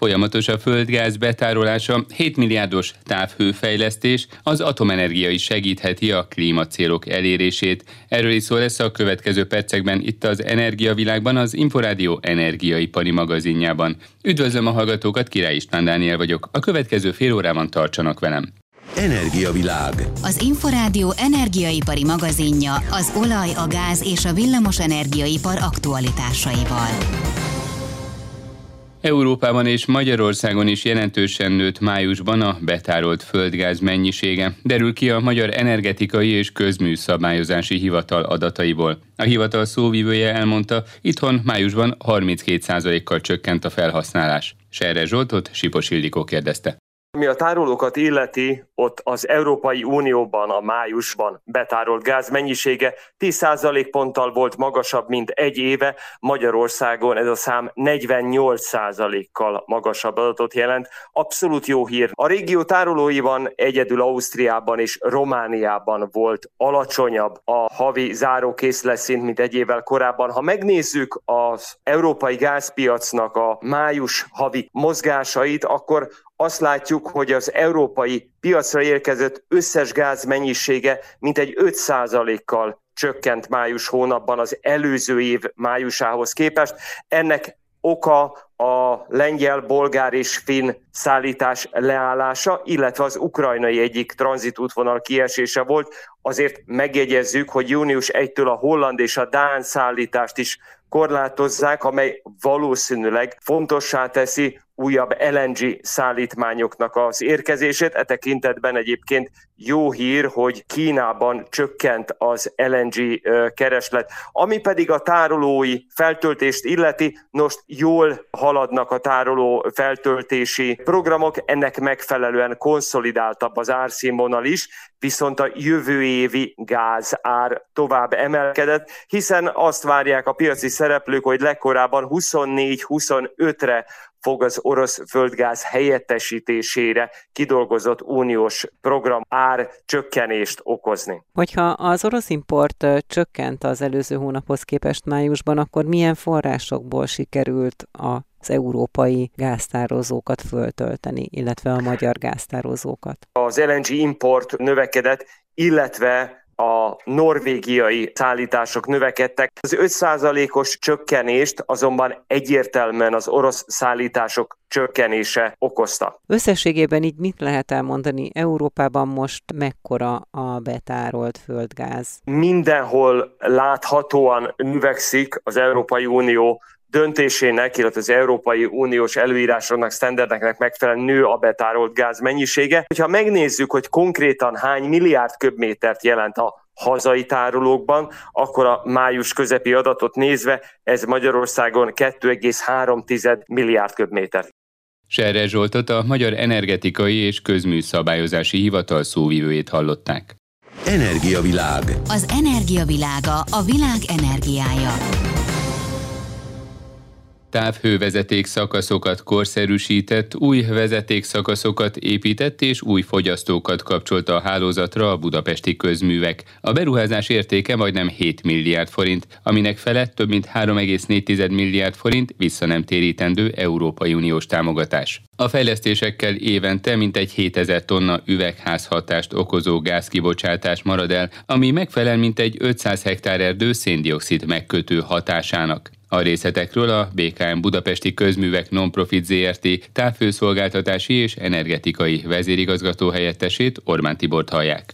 Folyamatos a földgáz betárolása, 7 milliárdos távhőfejlesztés, az atomenergia is segítheti a klímacélok elérését. Erről is szó lesz a következő percekben itt az Energiavilágban, az Inforádió energiaipari magazinjában. Üdvözlöm a hallgatókat, Király István Dániel vagyok. A következő fél órában tartsanak velem. Energiavilág. Az Inforádió energiaipari magazinja az olaj, a gáz és a villamos energiaipar aktualitásaival. Európában és Magyarországon is jelentősen nőtt májusban a betárolt földgáz mennyisége, derül ki a Magyar Energetikai és Közműszabályozási Hivatal adataiból. A hivatal szóvivője elmondta, itthon májusban 32%-kal csökkent a felhasználás. Serre Zsoltot Sipos Ildikó kérdezte. Mi a tárolókat illeti, ott az Európai Unióban a májusban betárolt gáz mennyisége 10% ponttal volt magasabb, mint egy éve, Magyarországon ez a szám 48%-kal magasabb adatot jelent. Abszolút jó hír. A régió tárolóiban egyedül Ausztriában és Romániában volt alacsonyabb a havi zárókészletszint, mint egy évvel korábban. Ha megnézzük az európai gázpiacnak a május havi mozgásait, akkor azt látjuk, hogy az európai piacra érkezett összes gáz mennyisége mintegy 5%-kal csökkent május hónapban az előző év májusához képest. Ennek oka a lengyel, bolgár és finn szállítás leállása, illetve az ukrajnai egyik tranzitútvonal kiesése volt. Azért megjegyezzük, hogy június 1-től a holland és a dán szállítást is korlátozzák, amely valószínűleg fontossá teszi újabb LNG szállítmányoknak az érkezését. E tekintetben egyébként jó hír, hogy Kínában csökkent az LNG kereslet. Ami pedig a tárolói feltöltést illeti, most jól haladnak a tároló feltöltési programok, ennek megfelelően konszolidáltabb az árszínvonal is, viszont a jövő évi gáz ár tovább emelkedett, hiszen azt várják a piaci szereplők, hogy legkorábban 24-25-re fog az orosz földgáz helyettesítésére kidolgozott uniós program ár csökkenést okozni. Hogyha az orosz import csökkent az előző hónaphoz képest májusban, akkor milyen forrásokból sikerült a az európai gáztározókat föltölteni, illetve a magyar gáztározókat. Az LNG import növekedett, illetve a norvégiai szállítások növekedtek. Az 5%-os csökkenést azonban egyértelműen az orosz szállítások csökkenése okozta. Összességében így mit lehet elmondani? Európában most mekkora a betárolt földgáz? Mindenhol láthatóan növekszik az Európai Unió döntésének, illetve az Európai Uniós előírásoknak, standardeknek megfelelően nő a betárolt gáz mennyisége. Ha megnézzük, hogy konkrétan hány milliárd köbmétert jelent a hazai tárolókban, akkor a május közepi adatot nézve ez Magyarországon 2,3 milliárd köbméter. Serre Zsoltot a Magyar Energetikai és Közműszabályozási Hivatal szóvivőjét hallották. Energiavilág. Az energiavilága a világ energiája távhővezeték szakaszokat korszerűsített, új vezeték szakaszokat épített és új fogyasztókat kapcsolt a hálózatra a budapesti közművek. A beruházás értéke majdnem 7 milliárd forint, aminek felett több mint 3,4 milliárd forint vissza nem térítendő Európai Uniós támogatás. A fejlesztésekkel évente mintegy 7000 tonna üvegházhatást okozó gázkibocsátás marad el, ami megfelel mintegy 500 hektár erdő széndiokszid megkötő hatásának. A részletekről a BKM Budapesti Közművek Nonprofit ZRT távfőszolgáltatási és energetikai vezérigazgató helyettesét Orbán Tibort hallják.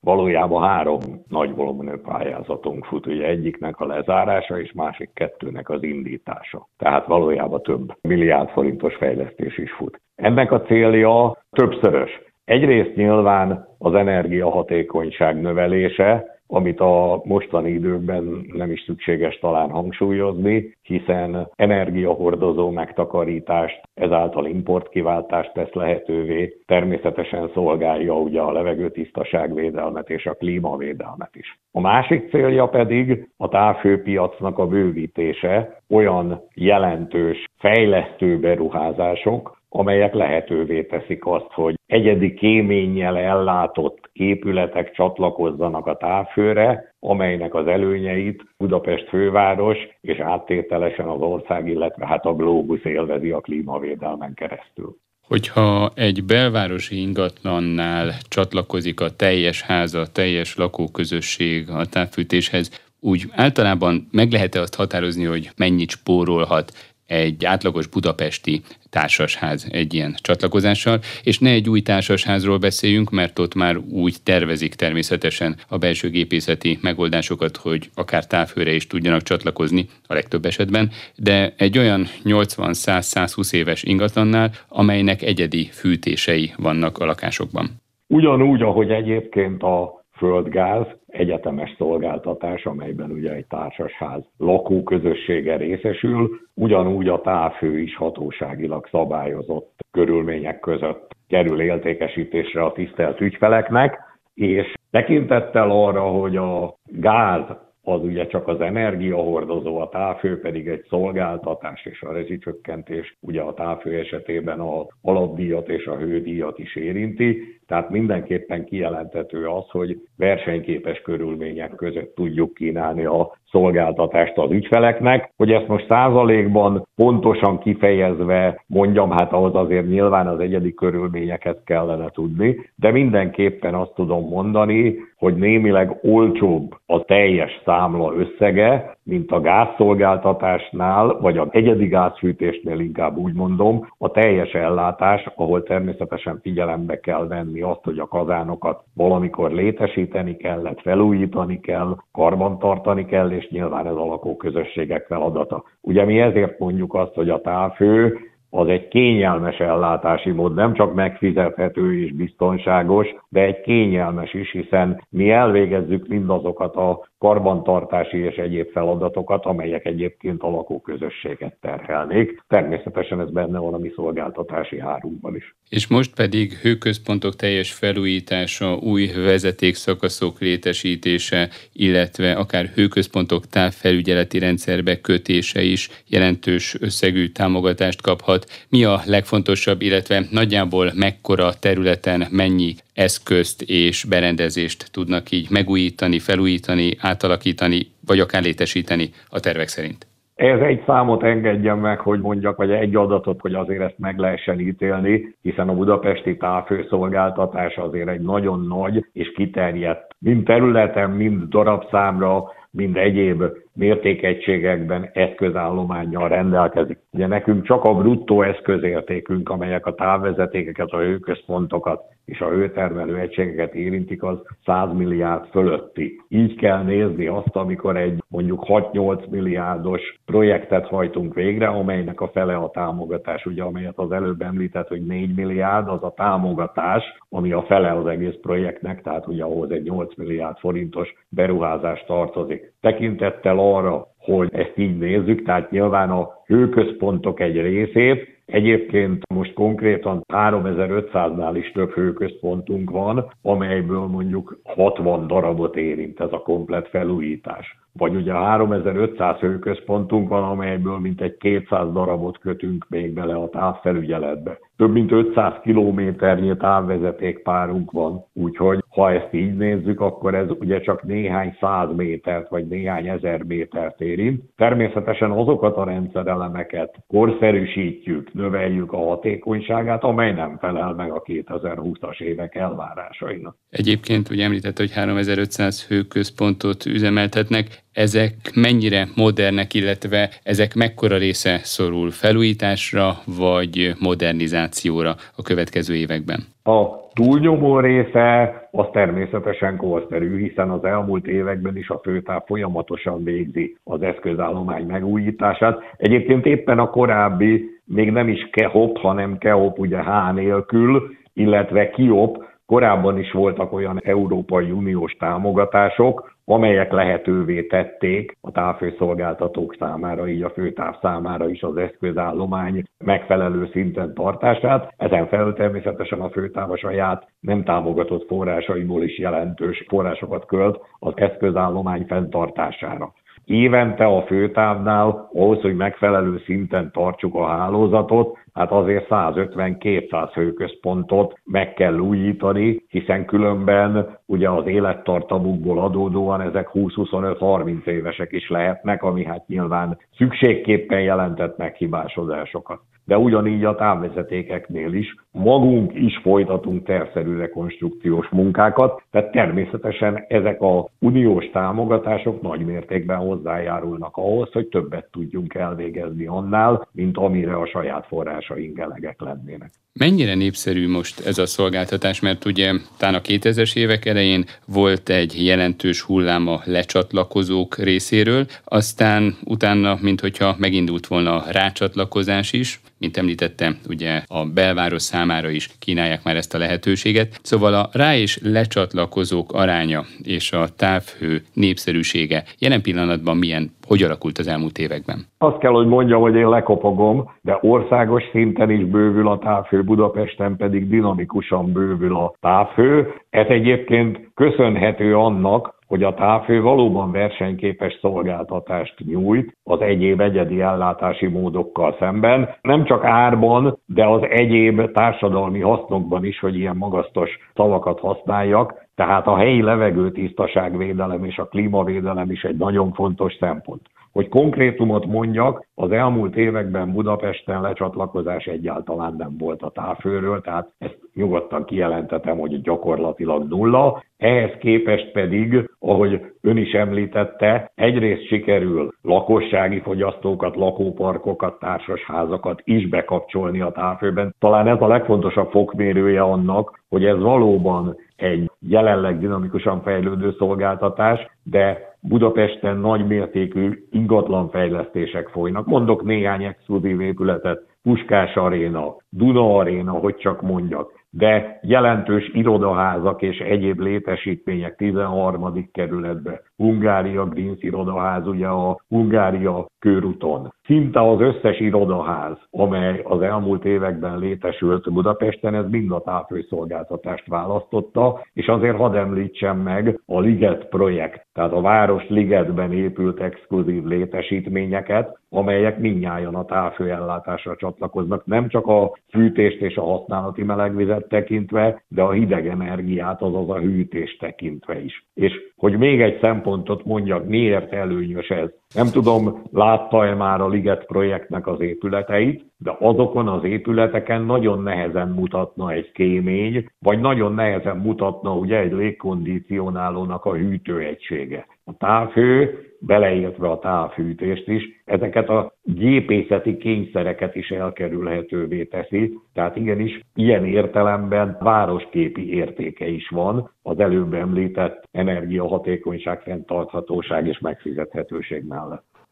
Valójában három nagy volumenű pályázatunk fut, ugye egyiknek a lezárása és másik kettőnek az indítása. Tehát valójában több milliárd forintos fejlesztés is fut. Ennek a célja többszörös. Egyrészt nyilván az energiahatékonyság növelése, amit a mostani időkben nem is szükséges talán hangsúlyozni, hiszen energiahordozó megtakarítást, ezáltal importkiváltást tesz lehetővé, természetesen szolgálja ugye a levegőtisztaságvédelmet és a klímavédelmet is. A másik célja pedig a távhőpiacnak a bővítése, olyan jelentős fejlesztő beruházások, amelyek lehetővé teszik azt, hogy egyedi kéménnyel ellátott épületek csatlakozzanak a távfőre, amelynek az előnyeit Budapest főváros és áttételesen az ország, illetve hát a globus élvezi a klímavédelmen keresztül. Hogyha egy belvárosi ingatlannál csatlakozik a teljes háza, a teljes lakóközösség a távfűtéshez, úgy általában meg lehet-e azt határozni, hogy mennyit spórolhat egy átlagos budapesti társasház egy ilyen csatlakozással, és ne egy új társasházról beszéljünk, mert ott már úgy tervezik természetesen a belső gépészeti megoldásokat, hogy akár távhőre is tudjanak csatlakozni a legtöbb esetben, de egy olyan 80-100-120 éves ingatlannál, amelynek egyedi fűtései vannak a lakásokban. Ugyanúgy, ahogy egyébként a földgáz, egyetemes szolgáltatás, amelyben ugye egy társasház lakóközössége részesül, ugyanúgy a távfő is hatóságilag szabályozott körülmények között kerül értékesítésre a tisztelt ügyfeleknek, és tekintettel arra, hogy a gáz az ugye csak az energiahordozó, a távfő pedig egy szolgáltatás és a rezsicsökkentés ugye a távfő esetében a alapdíjat és a hődíjat is érinti, tehát mindenképpen kijelentető az, hogy versenyképes körülmények között tudjuk kínálni a szolgáltatást az ügyfeleknek. Hogy ezt most százalékban pontosan kifejezve mondjam, hát ahhoz azért nyilván az egyedi körülményeket kellene tudni, de mindenképpen azt tudom mondani, hogy némileg olcsóbb a teljes számla összege, mint a gázszolgáltatásnál, vagy a egyedi gázfűtésnél inkább úgy mondom, a teljes ellátás, ahol természetesen figyelembe kell venni azt, hogy a kazánokat valamikor létesíteni kellett, felújítani kell, karbantartani kell, és nyilván ez a lakóközösségek feladata. Ugye mi ezért mondjuk azt, hogy a távfő az egy kényelmes ellátási mód, nem csak megfizethető és biztonságos, de egy kényelmes is, hiszen mi elvégezzük mindazokat a karbantartási és egyéb feladatokat, amelyek egyébként a lakóközösséget terhelnék. Természetesen ez benne van a mi szolgáltatási hárunkban is. És most pedig hőközpontok teljes felújítása, új vezetékszakaszok létesítése, illetve akár hőközpontok távfelügyeleti rendszerbe kötése is jelentős összegű támogatást kaphat. Mi a legfontosabb, illetve nagyjából mekkora területen mennyi eszközt és berendezést tudnak így megújítani, felújítani, átalakítani, vagy akár létesíteni a tervek szerint? Ez egy számot engedjen meg, hogy mondjak, vagy egy adatot, hogy azért ezt meg lehessen ítélni, hiszen a budapesti távfőszolgáltatás azért egy nagyon nagy és kiterjedt, mind területen, mind darabszámra, mind egyéb mértékegységekben eszközállományjal rendelkezik. Ugye nekünk csak a bruttó eszközértékünk, amelyek a távvezetékeket, a hőközpontokat és a hőtermelő egységeket érintik, az 100 milliárd fölötti. Így kell nézni azt, amikor egy mondjuk 6-8 milliárdos projektet hajtunk végre, amelynek a fele a támogatás, ugye amelyet az előbb említett, hogy 4 milliárd, az a támogatás, ami a fele az egész projektnek, tehát ugye ahhoz egy 8 milliárd forintos beruházás tartozik. Tekintettel arra, hogy ezt így nézzük, tehát nyilván a hőközpontok egy részét, Egyébként most konkrétan 3500-nál is több hőközpontunk van, amelyből mondjuk 60 darabot érint ez a komplet felújítás. Vagy ugye 3500 hőközpontunk van, amelyből mintegy 200 darabot kötünk még bele a távfelügyeletbe több mint 500 kilométernyi távvezetékpárunk van, úgyhogy ha ezt így nézzük, akkor ez ugye csak néhány száz métert vagy néhány ezer métert érint. Természetesen azokat a rendszerelemeket korszerűsítjük, növeljük a hatékonyságát, amely nem felel meg a 2020-as évek elvárásainak. Egyébként ugye említett, hogy 3500 hőközpontot üzemeltetnek ezek mennyire modernek, illetve ezek mekkora része szorul felújításra vagy modernizációra a következő években? A túlnyomó része az természetesen korszerű, hiszen az elmúlt években is a főtáv folyamatosan végzi az eszközállomány megújítását. Egyébként éppen a korábbi, még nem is KEHOP, hanem KEHOP ugye H nélkül, illetve KIOP, korábban is voltak olyan Európai Uniós támogatások, amelyek lehetővé tették a távfőszolgáltatók számára, így a főtáv számára is az eszközállomány megfelelő szinten tartását. Ezen felül természetesen a főtáv a saját nem támogatott forrásaiból is jelentős forrásokat költ az eszközállomány fenntartására évente a főtávnál ahhoz, hogy megfelelő szinten tartsuk a hálózatot, hát azért 150-200 hőközpontot meg kell újítani, hiszen különben ugye az élettartamukból adódóan ezek 20-25-30 évesek is lehetnek, ami hát nyilván szükségképpen jelentett meghibásodásokat de ugyanígy a távvezetékeknél is magunk is folytatunk tervszerű rekonstrukciós munkákat, tehát természetesen ezek a uniós támogatások nagy mértékben hozzájárulnak ahhoz, hogy többet tudjunk elvégezni annál, mint amire a saját forrásaink elegek lennének. Mennyire népszerű most ez a szolgáltatás, mert ugye talán a 2000-es évek elején volt egy jelentős hullám a lecsatlakozók részéről, aztán utána, mint hogyha megindult volna a rácsatlakozás is, mint említettem, ugye a belváros számára is kínálják már ezt a lehetőséget. Szóval a rá és lecsatlakozók aránya és a távhő népszerűsége jelen pillanatban milyen, hogy alakult az elmúlt években? Azt kell, hogy mondjam, hogy én lekopogom, de országos szinten is bővül a távhő, Budapesten pedig dinamikusan bővül a távhő. Ez egyébként köszönhető annak, hogy a távhő valóban versenyképes szolgáltatást nyújt az egyéb egyedi ellátási módokkal szemben, nem csak árban, de az egyéb társadalmi hasznokban is, hogy ilyen magasztos szavakat használjak, tehát a helyi levegőtisztaságvédelem és a klímavédelem is egy nagyon fontos szempont. Hogy konkrétumot mondjak, az elmúlt években Budapesten lecsatlakozás egyáltalán nem volt a távfőről, tehát ezt nyugodtan kijelentetem, hogy gyakorlatilag nulla. Ehhez képest pedig, ahogy ön is említette, egyrészt sikerül lakossági fogyasztókat, lakóparkokat, társasházakat is bekapcsolni a távfőben. Talán ez a legfontosabb fokmérője annak, hogy ez valóban egy jelenleg dinamikusan fejlődő szolgáltatás, de Budapesten nagy mértékű ingatlanfejlesztések folynak. Mondok néhány exkluzív épületet, Puskás Aréna, Duna Aréna, hogy csak mondjak de jelentős irodaházak és egyéb létesítmények 13. kerületbe. Hungária Greens irodaház, ugye a Hungária körúton. Szinte az összes irodaház, amely az elmúlt években létesült Budapesten, ez mind a távfőszolgáltatást választotta, és azért hadd említsem meg a Liget projekt, tehát a város Ligetben épült exkluzív létesítményeket, amelyek mindnyájan a távfőellátásra csatlakoznak, nem csak a fűtést és a használati melegvizet tekintve, de a hideg energiát, azaz a hűtést tekintve is. És hogy még egy szempontot mondjak, miért előnyös ez. Nem tudom, látta-e már a Liget projektnek az épületeit, de azokon az épületeken nagyon nehezen mutatna egy kémény, vagy nagyon nehezen mutatna ugye egy légkondicionálónak a hűtőegysége. A távhő, beleértve a távhűtést is, ezeket a gépészeti kényszereket is elkerülhetővé teszi, tehát igenis ilyen értelemben városképi értéke is van az előbb említett energiahatékonyság, fenntarthatóság és megfizethetőség mellett.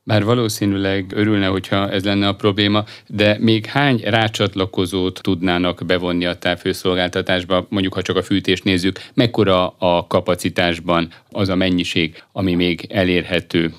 Bár valószínűleg örülne, hogyha ez lenne a probléma, de még hány rácsatlakozót tudnának bevonni a távfőszolgáltatásba, mondjuk ha csak a fűtést nézzük, mekkora a kapacitásban az a mennyiség, ami még elérhető?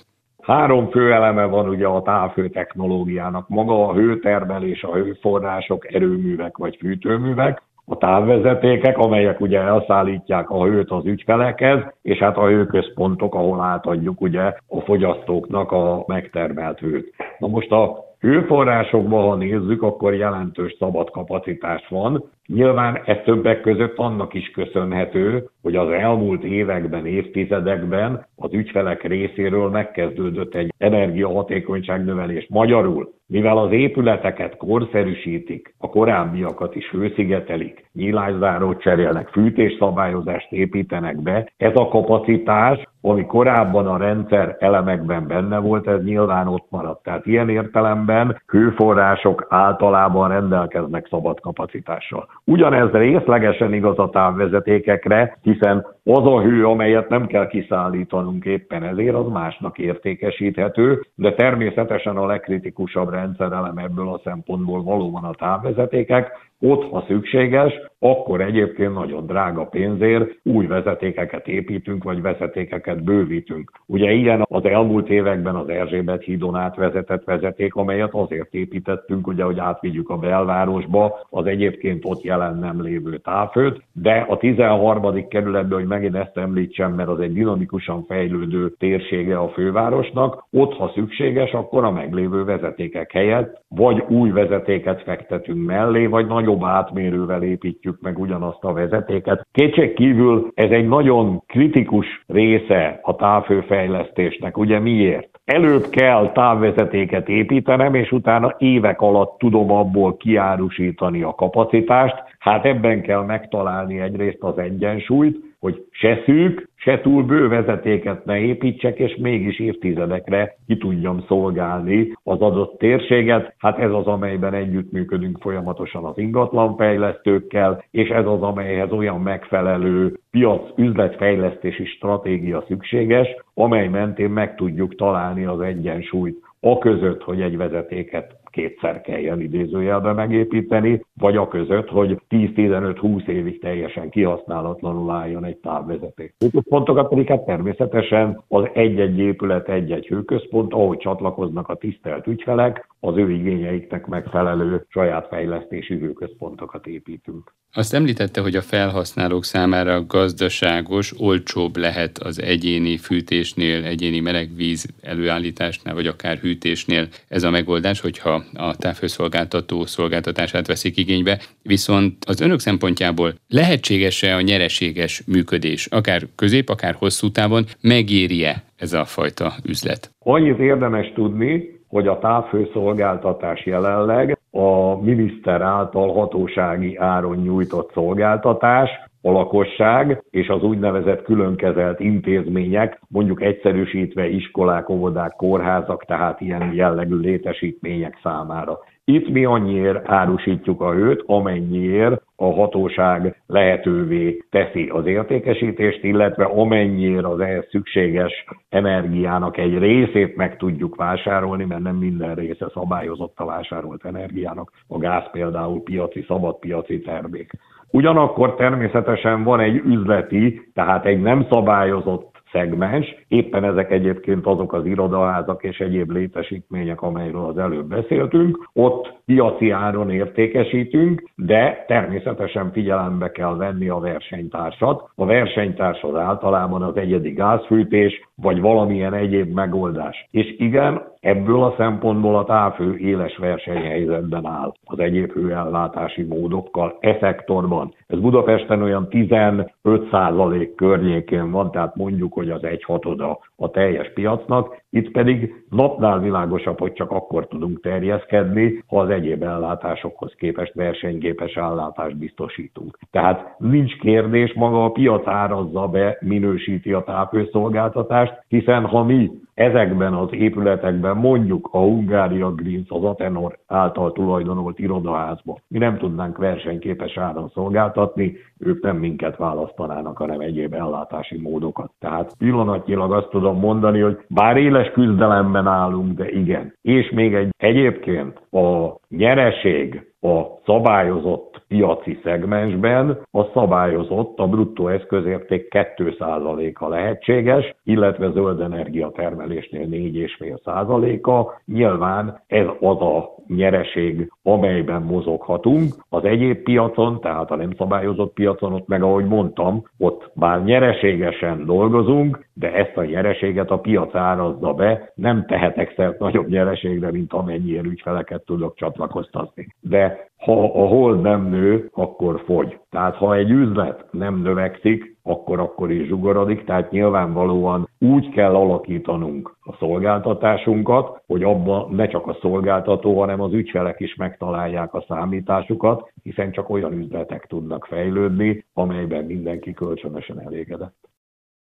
Három fő eleme van ugye a távhő technológiának. Maga a hőtermelés, a hőforrások, erőművek vagy fűtőművek, a távvezetékek, amelyek ugye elszállítják a hőt az ügyfelekhez, és hát a hőközpontok, ahol átadjuk ugye a fogyasztóknak a megtermelt hőt. Na most a hőforrásokban, ha nézzük, akkor jelentős szabad kapacitás van. Nyilván ez többek között annak is köszönhető, hogy az elmúlt években, évtizedekben az ügyfelek részéről megkezdődött egy energiahatékonyság növelés. Magyarul mivel az épületeket korszerűsítik, a korábbiakat is hőszigetelik, nyílászárót cserélnek, fűtésszabályozást építenek be, ez a kapacitás, ami korábban a rendszer elemekben benne volt, ez nyilván ott maradt. Tehát ilyen értelemben hőforrások általában rendelkeznek szabad kapacitással. Ugyanez részlegesen igaz a távvezetékekre, hiszen az a hő, amelyet nem kell kiszállítanunk éppen ezért, az másnak értékesíthető, de természetesen a legkritikusabb rendszerelem ebből a szempontból valóban a távvezetékek, ott, ha szükséges, akkor egyébként nagyon drága pénzért új vezetékeket építünk, vagy vezetékeket bővítünk. Ugye ilyen az elmúlt években az Erzsébet hídon átvezetett vezeték, amelyet azért építettünk, ugye, hogy átvigyük a belvárosba az egyébként ott jelen nem lévő távfőt, de a 13. kerületben, hogy megint ezt említsem, mert az egy dinamikusan fejlődő térsége a fővárosnak, ott, ha szükséges, akkor a meglévő vezetékek helyett vagy új vezetéket fektetünk mellé, vagy nagyobb átmérővel építjük meg ugyanazt a vezetéket. Kétség kívül ez egy nagyon kritikus része a távfőfejlesztésnek. Ugye miért? Előbb kell távvezetéket építenem, és utána évek alatt tudom abból kiárusítani a kapacitást. Hát ebben kell megtalálni egyrészt az egyensúlyt, hogy se szűk, se túl bő vezetéket ne építsek, és mégis évtizedekre ki tudjam szolgálni az adott térséget. Hát ez az, amelyben együttműködünk folyamatosan az ingatlanfejlesztőkkel, és ez az, amelyhez olyan megfelelő piac üzletfejlesztési stratégia szükséges, amely mentén meg tudjuk találni az egyensúlyt a között, hogy egy vezetéket kétszer kelljen idézőjelbe megépíteni, vagy a között, hogy 10-15-20 évig teljesen kihasználatlanul álljon egy távvezeték. Pontokat pedig hát természetesen az egy-egy épület, egy-egy hőközpont, ahogy csatlakoznak a tisztelt ügyfelek, az ő igényeiknek megfelelő saját fejlesztési hőközpontokat építünk. Azt említette, hogy a felhasználók számára gazdaságos, olcsóbb lehet az egyéni fűtésnél, egyéni melegvíz előállításnál, vagy akár hűtésnél ez a megoldás, hogyha a távhőszolgáltató szolgáltatását veszik igénybe. Viszont az önök szempontjából lehetséges-e a nyereséges működés, akár közép, akár hosszú távon, megéri-e ez a fajta üzlet? Annyit érdemes tudni, hogy a távfőszolgáltatás jelenleg a miniszter által hatósági áron nyújtott szolgáltatás, a lakosság és az úgynevezett különkezelt intézmények, mondjuk egyszerűsítve iskolák, óvodák, kórházak, tehát ilyen jellegű létesítmények számára. Itt mi annyiért árusítjuk a hőt, amennyiért a hatóság lehetővé teszi az értékesítést, illetve amennyire az ehhez szükséges energiának egy részét meg tudjuk vásárolni, mert nem minden része szabályozott a vásárolt energiának. A gáz például piaci, szabadpiaci termék. Ugyanakkor természetesen van egy üzleti, tehát egy nem szabályozott szegmens. Éppen ezek egyébként azok az irodaházak és egyéb létesítmények, amelyről az előbb beszéltünk. Ott piaci áron értékesítünk, de természetesen figyelembe kell venni a versenytársat. A versenytárs az általában az egyedi gázfűtés, vagy valamilyen egyéb megoldás. És igen, ebből a szempontból a távfő éles versenyhelyzetben áll az egyéb hőellátási módokkal e szektorban. Ez Budapesten olyan 15% környékén van, tehát mondjuk, hogy az egy hatoda a teljes piacnak, itt pedig napnál világosabb, hogy csak akkor tudunk terjeszkedni, ha az egyéb ellátásokhoz képest versenyképes ellátást biztosítunk. Tehát nincs kérdés, maga a piac árazza be, minősíti a távfőszolgáltatást, hiszen ha mi ezekben az épületekben mondjuk a Hungária Greens, az Atenor által tulajdonolt irodaházba mi nem tudnánk versenyképes áron szolgáltatni, ők nem minket választanának, hanem egyéb ellátási módokat. Tehát pillanatnyilag azt tudom mondani, hogy bár éles küzdelemben állunk, de igen. És még egy egyébként a nyereség a szabályozott piaci szegmensben a szabályozott, a bruttó eszközérték 2%-a lehetséges, illetve zöld energia termelésnél 4,5%-a. Nyilván ez az a nyereség, amelyben mozoghatunk. Az egyéb piacon, tehát a nem szabályozott piacon, ott meg ahogy mondtam, ott bár nyereségesen dolgozunk, de ezt a nyereséget a piac árazza be, nem tehetek szert nagyobb nyereségre, mint amennyire ügyfeleket tudok csatlakoztatni. De ha a hold nem nő, akkor fogy. Tehát ha egy üzlet nem növekszik, akkor akkor is zsugorodik, tehát nyilvánvalóan úgy kell alakítanunk a szolgáltatásunkat, hogy abban ne csak a szolgáltató, hanem az ügyfelek is megtalálják a számításukat, hiszen csak olyan üzletek tudnak fejlődni, amelyben mindenki kölcsönösen elégedett.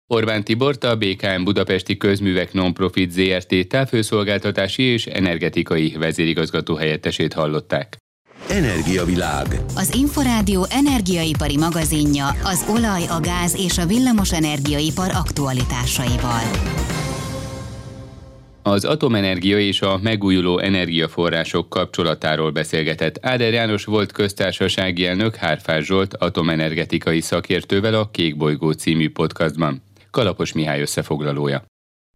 Orbán Tibort a BKM Budapesti Közművek Nonprofit ZRT távfőszolgáltatási és energetikai vezérigazgató helyettesét hallották. Energiavilág. Az Inforádió energiaipari magazinja az olaj, a gáz és a villamos energiaipar aktualitásaival. Az atomenergia és a megújuló energiaforrások kapcsolatáról beszélgetett Áder János volt köztársasági elnök Hárfás Zsolt atomenergetikai szakértővel a Kék Bolygó című podcastban. Kalapos Mihály összefoglalója.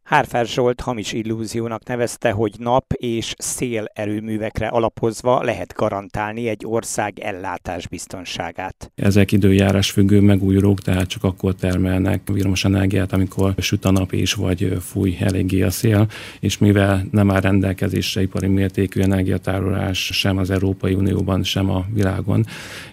Hárfer Zsolt hamis illúziónak nevezte, hogy nap és szél erőművekre alapozva lehet garantálni egy ország ellátás biztonságát. Ezek időjárás függő megújulók, tehát csak akkor termelnek villamos energiát, amikor süt a nap is, vagy fúj eléggé a szél, és mivel nem áll rendelkezésre ipari mértékű energiatárolás sem az Európai Unióban, sem a világon,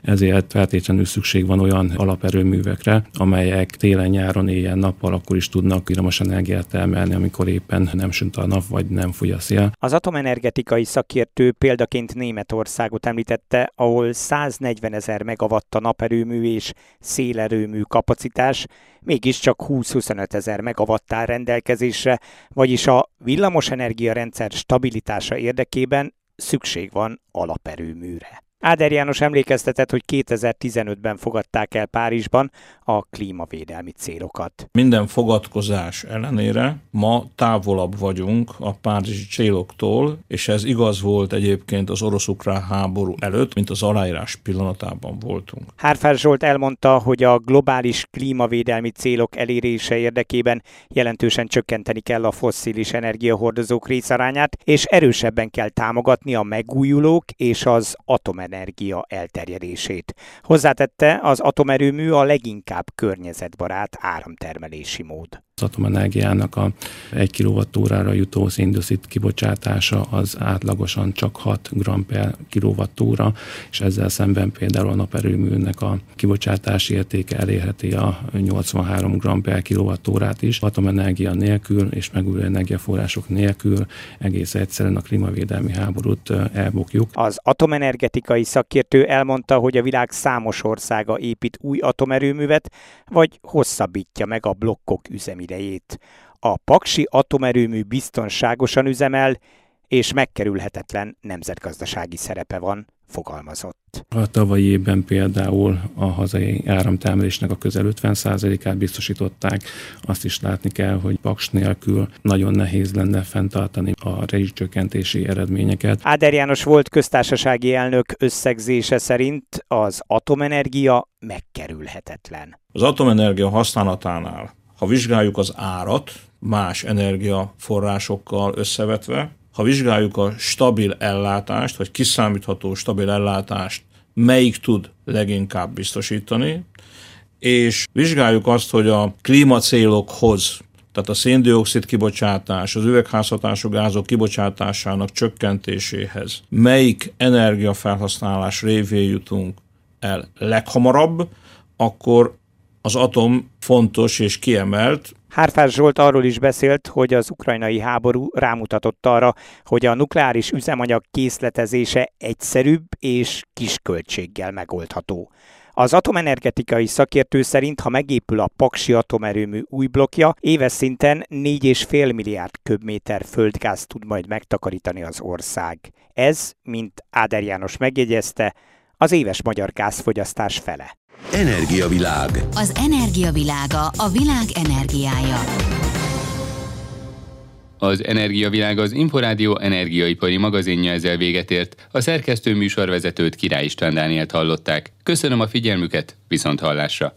ezért feltétlenül szükség van olyan alaperőművekre, amelyek télen-nyáron, éjjel-nappal akkor is tudnak villamos energiát termelni csinálni, amikor éppen nem süt a nap, vagy nem fúj a szél. Az atomenergetikai szakértő példaként Németországot említette, ahol 140 ezer megawatt a naperőmű és szélerőmű kapacitás, mégiscsak 20-25 ezer megawatt áll rendelkezésre, vagyis a villamosenergia rendszer stabilitása érdekében szükség van alaperőműre. Áder János emlékeztetett, hogy 2015-ben fogadták el Párizsban a klímavédelmi célokat. Minden fogadkozás ellenére ma távolabb vagyunk a párizsi céloktól, és ez igaz volt egyébként az orosz-ukrán háború előtt, mint az aláírás pillanatában voltunk. Hárfár Zsolt elmondta, hogy a globális klímavédelmi célok elérése érdekében jelentősen csökkenteni kell a fosszilis energiahordozók részarányát, és erősebben kell támogatni a megújulók és az atomenergiát atomenergia elterjedését. Hozzátette, az atomerőmű a leginkább környezetbarát áramtermelési mód. Az atomenergiának a 1 kWh-ra jutó széndiokszid kibocsátása az átlagosan csak 6 g per kWh, és ezzel szemben például a naperőműnek a kibocsátási értéke elérheti a 83 g per kWh-t is. Atomenergia nélkül és megújuló energiaforrások nélkül egész egyszerűen a klímavédelmi háborút elbukjuk. Az atomenergetikai szakértő elmondta, hogy a világ számos országa épít új atomerőművet, vagy hosszabbítja meg a blokkok üzemi idejét. A Paksi atomerőmű biztonságosan üzemel, és megkerülhetetlen nemzetgazdasági szerepe van, fogalmazott. A tavalyi évben például a hazai áramtermelésnek a közel 50%-át biztosították. Azt is látni kell, hogy paks nélkül nagyon nehéz lenne fenntartani a rezsicsökkentési eredményeket. Áder János volt köztársasági elnök összegzése szerint az atomenergia megkerülhetetlen. Az atomenergia használatánál ha vizsgáljuk az árat más energiaforrásokkal összevetve, ha vizsgáljuk a stabil ellátást, vagy kiszámítható stabil ellátást, melyik tud leginkább biztosítani, és vizsgáljuk azt, hogy a klímacélokhoz, tehát a széndiokszid kibocsátás, az üvegházhatású gázok kibocsátásának csökkentéséhez melyik energiafelhasználás révén jutunk el leghamarabb, akkor az atom fontos és kiemelt. Hárfás Zsolt arról is beszélt, hogy az ukrajnai háború rámutatott arra, hogy a nukleáris üzemanyag készletezése egyszerűbb és kisköltséggel megoldható. Az atomenergetikai szakértő szerint, ha megépül a Paksi atomerőmű új blokja, éves szinten 4,5 milliárd köbméter földgáz tud majd megtakarítani az ország. Ez, mint Áder János megjegyezte, az éves magyar gázfogyasztás fele. Energiavilág. Az energiavilága a világ energiája. Az Energiavilág az Inforádió energiaipari magazinja ezzel véget ért. A szerkesztő műsorvezetőt Király István Dánielt hallották. Köszönöm a figyelmüket, viszont hallásra.